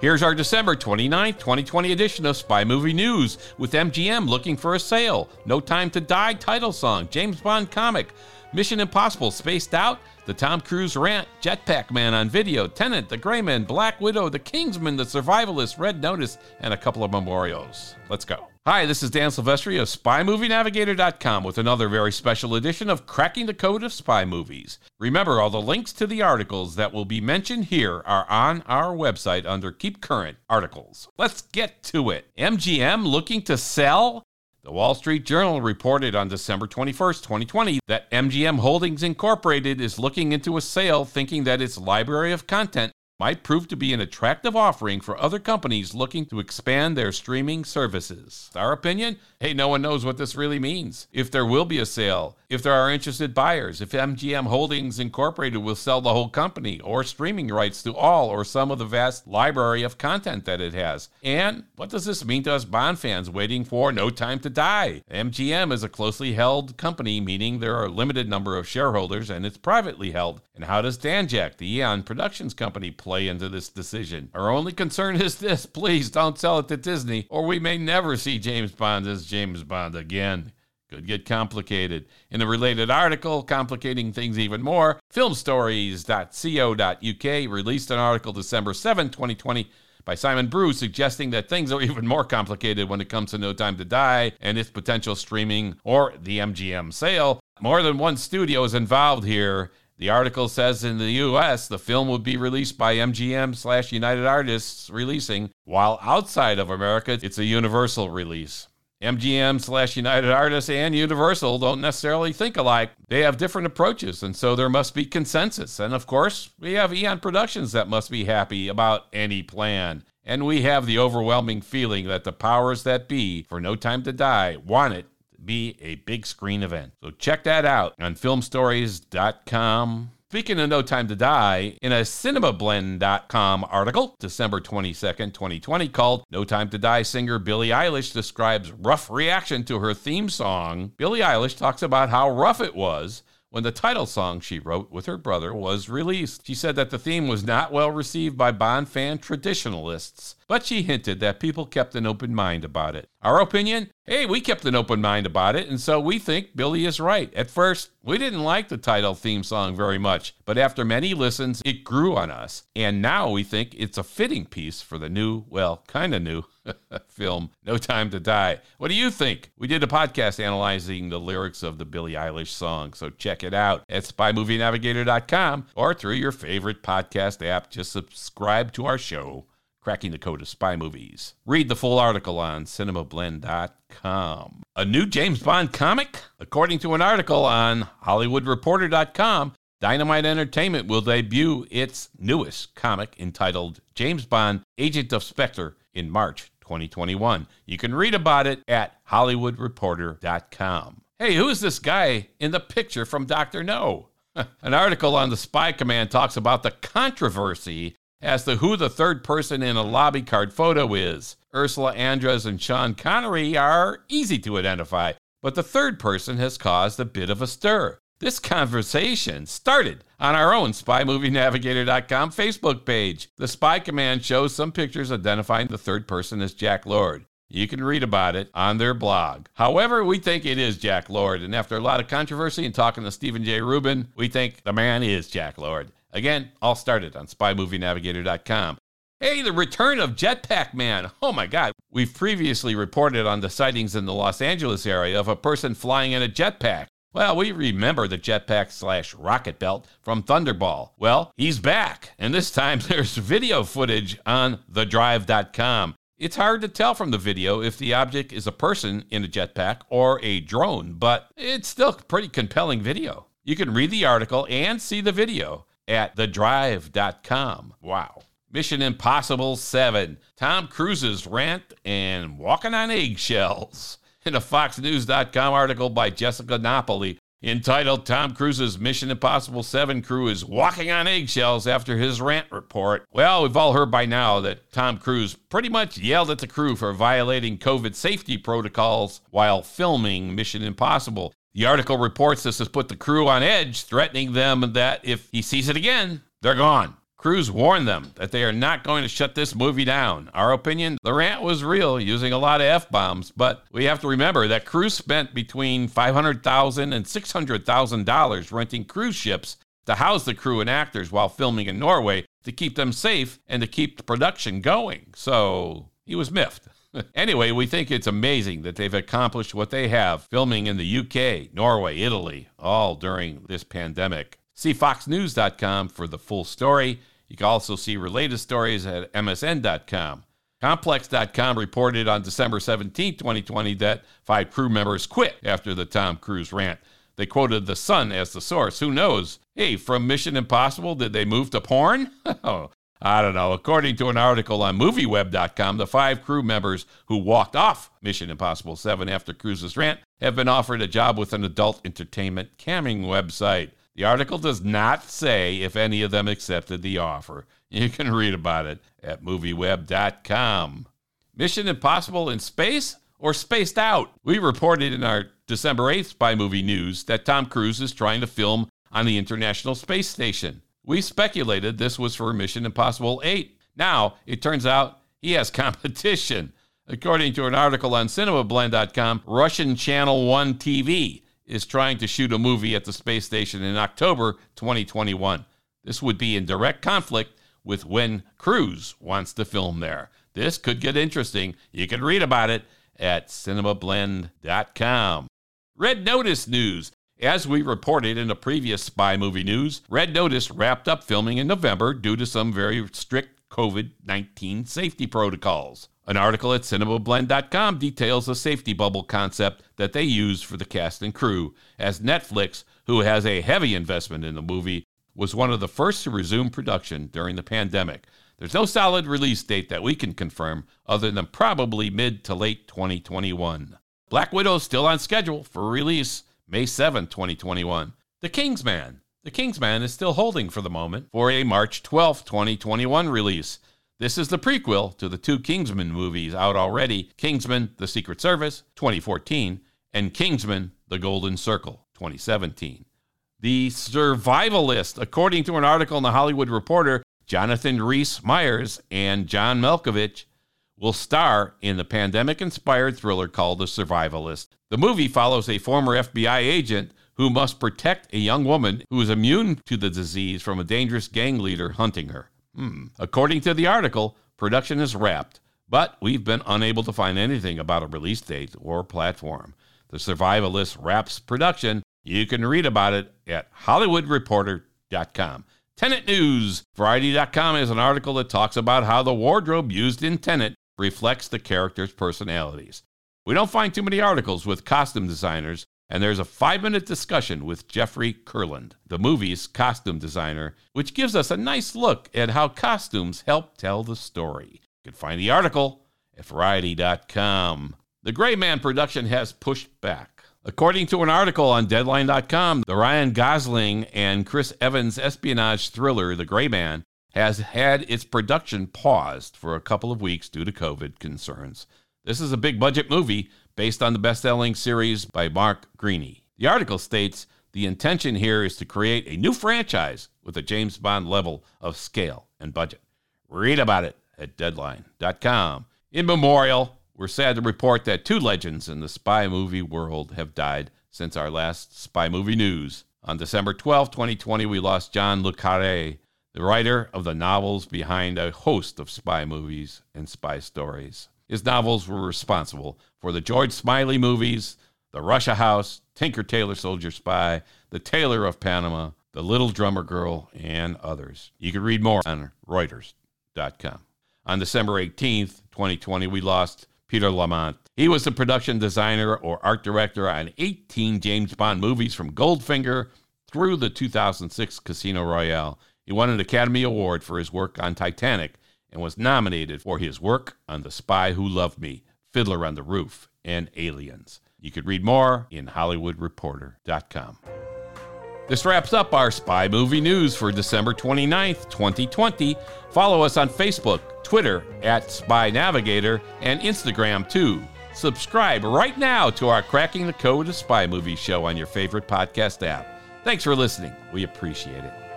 Here's our December 29, 2020 edition of Spy Movie News with MGM looking for a sale, No Time to Die title song, James Bond comic, Mission Impossible Spaced Out, the Tom Cruise rant, Jetpack Man on video, Tenet, The Gray Man, Black Widow, The Kingsman, The Survivalist, Red Notice, and a couple of memorials. Let's go. Hi, this is Dan Silvestri of SpyMovieNavigator.com with another very special edition of Cracking the Code of Spy Movies. Remember, all the links to the articles that will be mentioned here are on our website under Keep Current Articles. Let's get to it. MGM looking to sell? The Wall Street Journal reported on December 21, 2020, that MGM Holdings Incorporated is looking into a sale thinking that its library of content might prove to be an attractive offering for other companies looking to expand their streaming services. Our opinion? Hey, no one knows what this really means. If there will be a sale, if there are interested buyers, if MGM Holdings Incorporated will sell the whole company or streaming rights to all or some of the vast library of content that it has. And what does this mean to us Bond fans waiting for No Time to Die? MGM is a closely held company, meaning there are a limited number of shareholders and it's privately held. And how does Danjaq, the Eon Productions company, into this decision. Our only concern is this please don't sell it to Disney, or we may never see James Bond as James Bond again. Could get complicated. In a related article, complicating things even more, filmstories.co.uk released an article December 7, 2020 by Simon Brew suggesting that things are even more complicated when it comes to No Time to Die and its potential streaming or the MGM sale. More than one studio is involved here, the article says in the US, the film would be released by MGM slash United Artists releasing, while outside of America, it's a universal release. MGM slash United Artists and Universal don't necessarily think alike. They have different approaches, and so there must be consensus. And of course, we have Eon Productions that must be happy about any plan. And we have the overwhelming feeling that the powers that be for No Time to Die want it be a big screen event. So check that out on filmstories.com. Speaking of No Time to Die, in a cinemablend.com article, December 22nd, 2020, called No Time to Die singer Billie Eilish describes rough reaction to her theme song. Billie Eilish talks about how rough it was when the title song she wrote with her brother was released. She said that the theme was not well received by Bond fan traditionalists, but she hinted that people kept an open mind about it. Our opinion? Hey, we kept an open mind about it, and so we think Billie is right. At first, we didn't like the title theme song very much, but after many listens, it grew on us. And now we think it's a fitting piece for the new, well, kind of new film, No Time to Die. What do you think? We did a podcast analyzing the lyrics of the Billie Eilish song, so check it out at spymovienavigator.com or through your favorite podcast app. Just subscribe to our show. Cracking the Code of Spy Movies. Read the full article on cinemablend.com. A new James Bond comic? According to an article on HollywoodReporter.com, Dynamite Entertainment will debut its newest comic entitled James Bond Agent of Spectre in March 2021. You can read about it at HollywoodReporter.com. Hey, who is this guy in the picture from Dr. No? An article on the Spy Command talks about the controversy as to who the third person in a lobby card photo is. Ursula Andress and Sean Connery are easy to identify, but the third person has caused a bit of a stir. This conversation started on our own SpyMovieNavigator.com Facebook page. The Spy Command shows some pictures identifying the third person as Jack Lord. You can read about it on their blog. However, we think it is Jack Lord, and after a lot of controversy and talking to Steven Jay Rubin, we think the man is Jack Lord. Again, all started on SpyMovieNavigator.com. Hey, the return of Jetpack Man. Oh my God. We've previously reported on the sightings in the Los Angeles area of a person flying in a jetpack. Well, we remember the jetpack slash rocket belt from Thunderball. Well, he's back, and this time there's video footage on thedrive.com. It's hard to tell from the video if the object is a person in a jetpack or a drone, but it's still pretty compelling video. You can read the article and see the video at thedrive.com. Wow. Mission Impossible 7. Tom Cruise's rant and walking on eggshells. In a FoxNews.com article by Jessica Napoli entitled Tom Cruise's Mission Impossible 7 crew is walking on eggshells after his rant report. Well, we've all heard by now that Tom Cruise pretty much yelled at the crew for violating COVID safety protocols while filming Mission Impossible. The article reports this has put the crew on edge, threatening them that if he sees it again, they're gone. Cruise warned them that they are not going to shut this movie down. Our opinion, the rant was real, using a lot of F bombs, but we have to remember that Cruise spent between $500,000 and $600,000 renting cruise ships to house the crew and actors while filming in Norway to keep them safe and to keep the production going. So he was miffed. anyway, we think it's amazing that they've accomplished what they have filming in the UK, Norway, Italy, all during this pandemic. See foxnews.com for the full story. You can also see related stories at msn.com. Complex.com reported on December 17, 2020, that five crew members quit after the Tom Cruise rant. They quoted The Sun as the source. Who knows? Hey, from Mission Impossible, did they move to porn? oh, I don't know. According to an article on MovieWeb.com, the five crew members who walked off Mission Impossible 7 after Cruise's rant have been offered a job with an adult entertainment camming website. The article does not say if any of them accepted the offer. You can read about it at movieweb.com. Mission Impossible in space or spaced out? We reported in our December 8th Spy Movie News that Tom Cruise is trying to film on the International Space Station. We speculated this was for Mission Impossible 8. Now, it turns out he has competition. According to an article on cinemablend.com, Russian Channel 1 TV is trying to shoot a movie at the space station in October 2021. This would be in direct conflict with when Cruise wants to film there. This could get interesting. You can read about it at cinemablend.com. Red Notice news. As we reported in a previous spy movie news, Red Notice wrapped up filming in November due to some very strict COVID 19 safety protocols. An article at cinemablend.com details the safety bubble concept that they use for the cast and crew, as Netflix, who has a heavy investment in the movie, was one of the first to resume production during the pandemic. There's no solid release date that we can confirm, other than probably mid to late 2021. Black Widow is still on schedule for release May 7, 2021. The Kingsman. The Kingsman is still holding for the moment for a March 12, 2021 release. This is the prequel to the two Kingsman movies out already Kingsman The Secret Service, 2014, and Kingsman The Golden Circle, 2017. The Survivalist, according to an article in The Hollywood Reporter, Jonathan Rhys Meyers and John Malkovich will star in the pandemic inspired thriller called The Survivalist. The movie follows a former FBI agent who must protect a young woman who is immune to the disease from a dangerous gang leader hunting her. Hmm. According to the article, production is wrapped, but we've been unable to find anything about a release date or platform. The Survivalist wraps production. You can read about it at HollywoodReporter.com. Tenet News. Variety.com has an article that talks about how the wardrobe used in Tenet reflects the characters' personalities. We don't find too many articles with costume designers and there's a five minute discussion with Jeffrey Kurland, the movie's costume designer, which gives us a nice look at how costumes help tell the story. You can find the article at Variety.com. The Gray Man production has pushed back. According to an article on Deadline.com, the Ryan Gosling and Chris Evans espionage thriller, The Gray Man, has had its production paused for a couple of weeks due to COVID concerns. This is a big budget movie, based on the best selling series by Mark Greaney. The article states the intention here is to create a new franchise with a James Bond level of scale and budget. Read about it at deadline.com. In memorial, we're sad to report that two legends in the spy movie world have died since our last spy movie news. On December 12, 2020, we lost John Le Carre, the writer of the novels behind a host of spy movies and spy stories. His novels were responsible for the George Smiley movies, The Russia House, Tinker Tailor Soldier Spy, The Tailor of Panama, The Little Drummer Girl, and others. You can read more on Reuters.com. On December 18th, 2020, we lost Peter Lamont. He was the production designer or art director on 18 James Bond movies from Goldfinger through the 2006 Casino Royale. He won an Academy Award for his work on Titanic and was nominated for his work on The Spy Who Loved Me, Fiddler on the Roof, and Aliens. You could read more in HollywoodReporter.com. This wraps up our spy movie news for December 29th, 2020. Follow us on Facebook, Twitter at Spy Navigator, and Instagram too. Subscribe right now to our Cracking the Code of Spy Movie show on your favorite podcast app. Thanks for listening. We appreciate it.